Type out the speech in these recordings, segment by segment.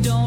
Don't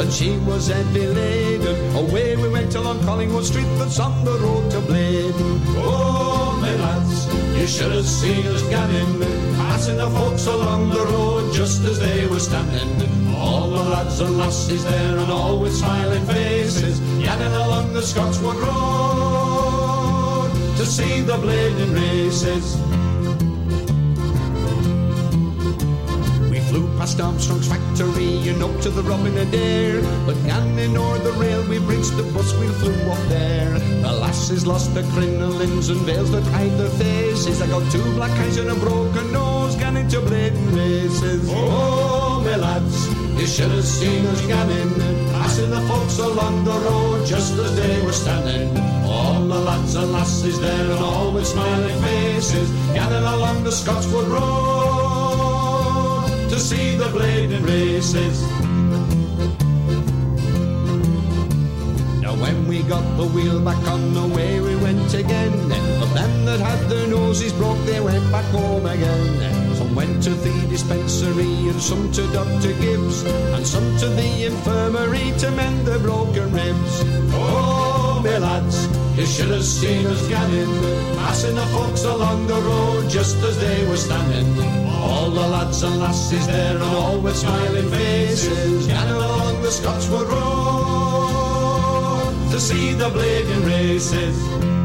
and she was heavy laden. Away we went along Collingwood Street, that's on the road to Blaydon. Oh, my lads, you should have seen us ganning, passing the folks along the road just as they were standing. All the lads and lassies there, and all with smiling faces, yanning along the Scotswood Road to see the Blaydon races. We flew past Armstrong's factory and up to the Robin Adair. But Gannon or the railway bridge, the bus we flew up there. The lasses lost their crinolines and veils that hide their faces. I got two black eyes and a broken nose, Gannon to Blaydon races. Oh, my lads, you should have seen us Gannon, passing the folks along the road just as they were standing. All the lads and lasses there and all with smiling faces, Gannon along the Scotswood Road to see the Blaydon races. Now when we got the wheel back on the way we went again. But them that had their noses broke they went back home again. Some went to the dispensary and some to Dr. Gibbs and some to the infirmary to mend their broken ribs. Oh, my lads, you should have seen us ganning, passing the folks along the road just as they were standing. All the lads and lassies there and all with smiling faces Ganning along the Scotswood Road To see the Blaydon races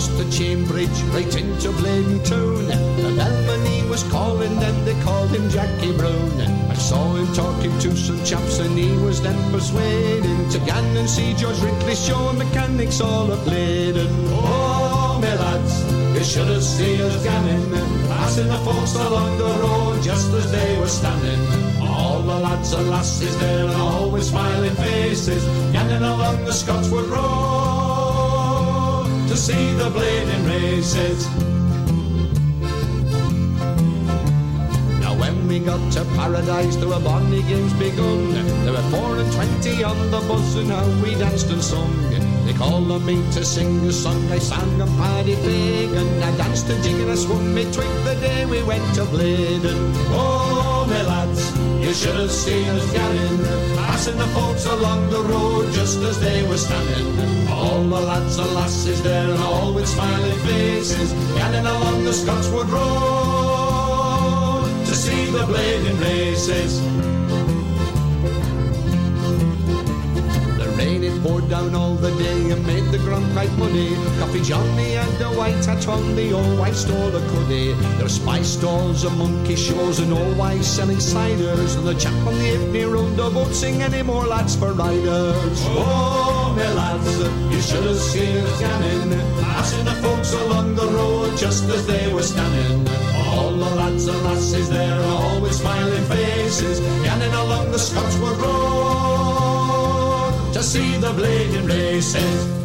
across the chain bridge right into Blaydon town The bellman was calling then they called him Jackie Brown. I saw him talking to some chaps and he was then persuading To gan and see George Ridley's show and mechanics all at Blaydon Oh, my lads you should have seen us gamming, passing the folks along the road just as they were standing. All the lads and lasses there and with smiling faces, ganning along the Scotswood Road to see the Blaydon races. Now when we got to paradise, there were bonny games begun. There were four and twenty on the bus, and how we danced and sung. They called on me to sing a song, I sang and Paddy and I danced a jig and I swung me twig the day we went to Blaydon. Oh, my lads, you should have seen us gadding, passing the folks along the road just as they were standing. All the lads and lasses there and all with smiling faces, gadding along the Scotswood Road to see the Blaydon races. Poured down all the day and made the ground quite muddy. Coffee Johnny and the white hat on the old white stole a cuddy. There are spice stalls and monkey shows and old wives selling ciders. And the chap on the Ipney Road won't sing any more lads for riders. Oh, my lads, you should have seen us ganning, passing the folks along the road just as they were standing. All the lads and lasses there, all with smiling faces, ganning along the Scotswood Road to see the bleeding races.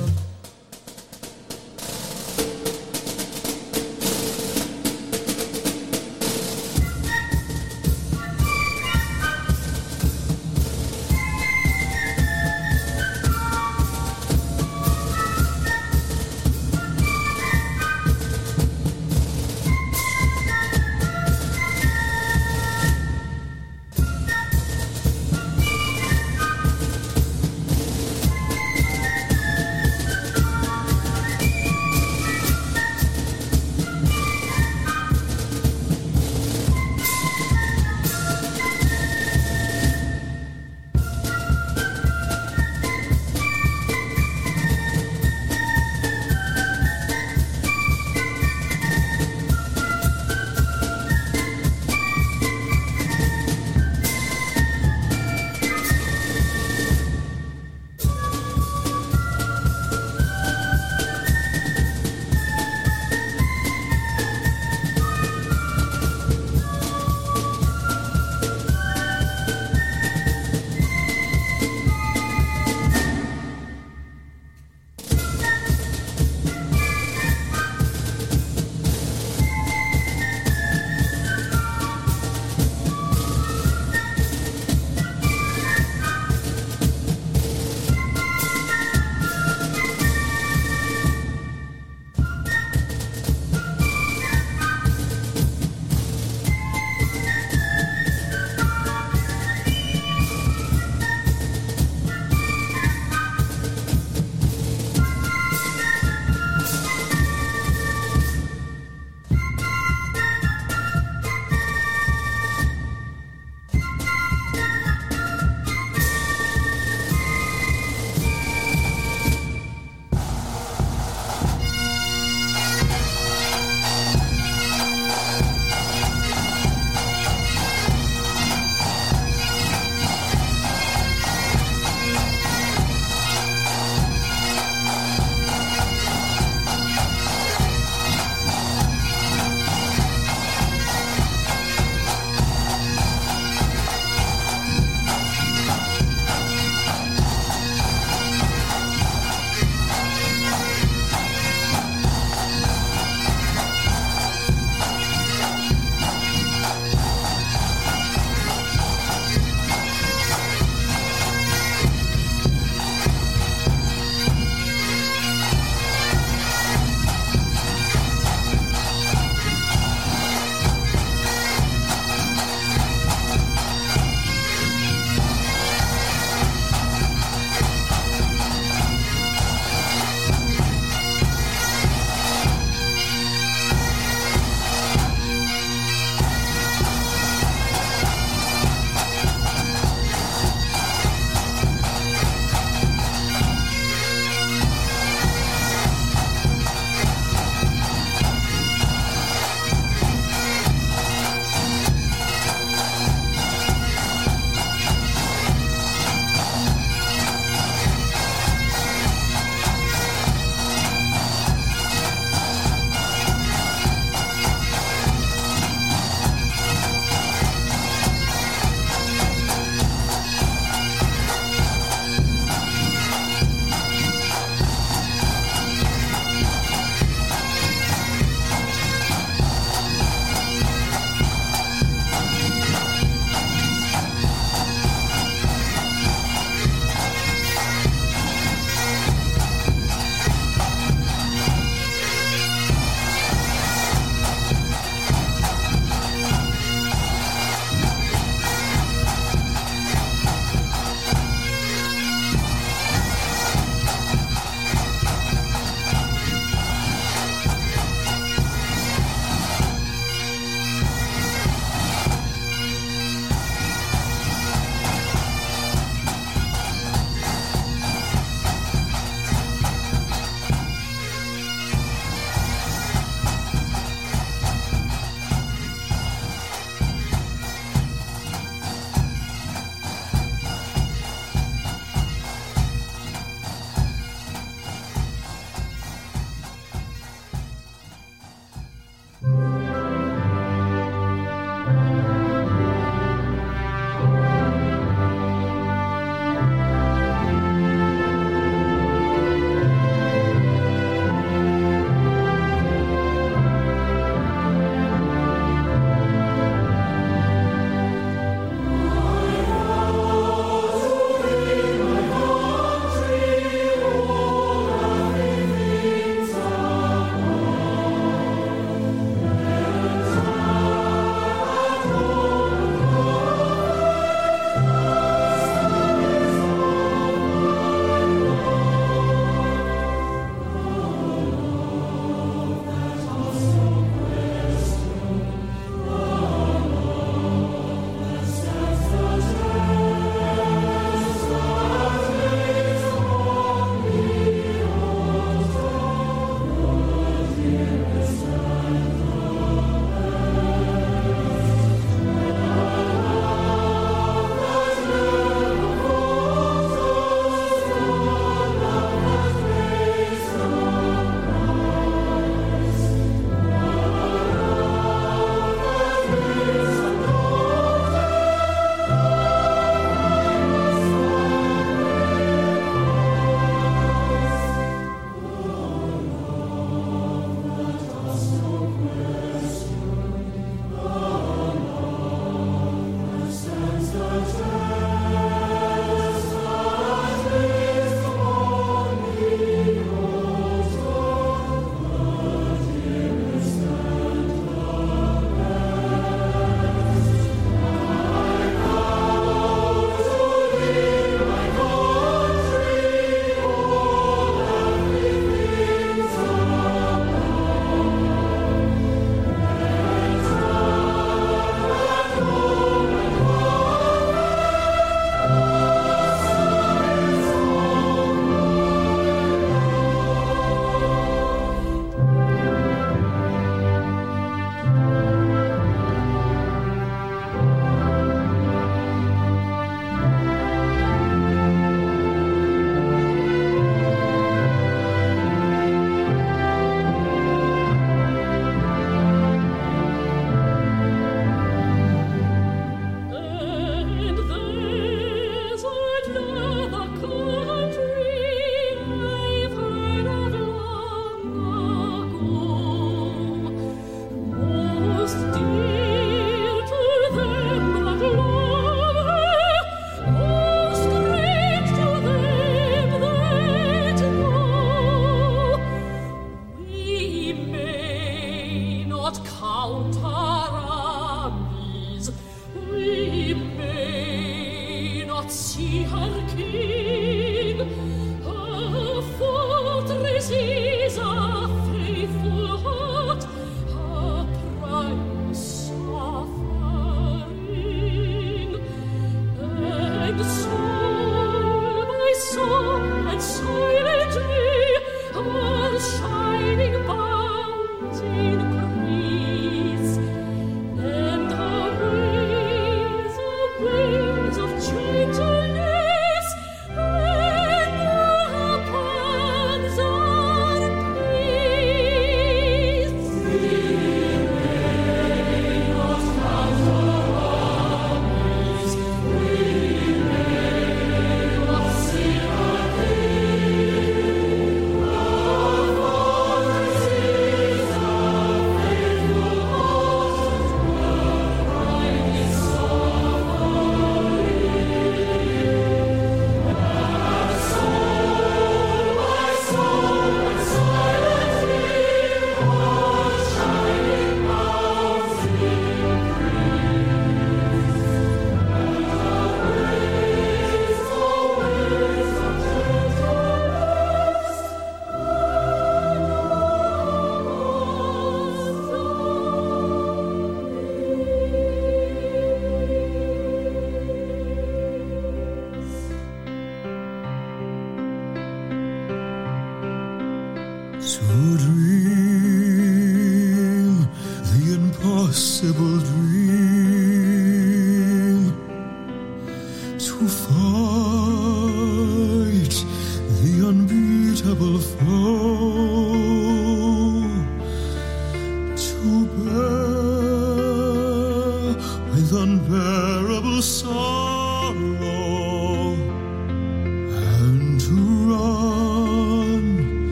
소름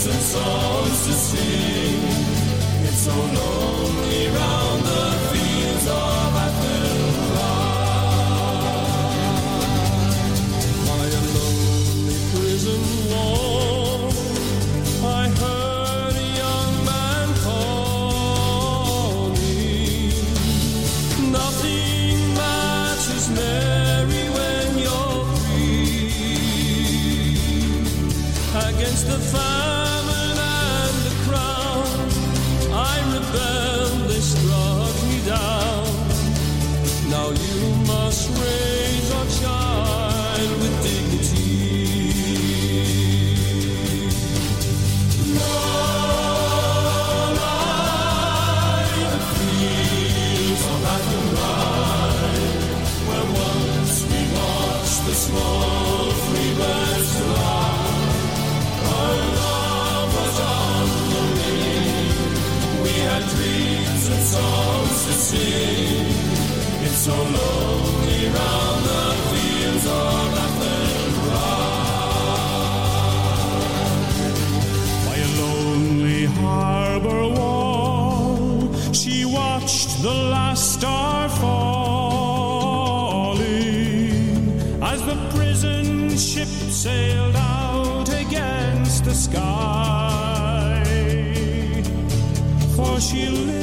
tunes and songs to sing. It's so lonely round the sing. It's so lonely round the fields of Athenry By a lonely harbor wall, she watched the last star falling as the prison ship sailed out against the sky. For she lived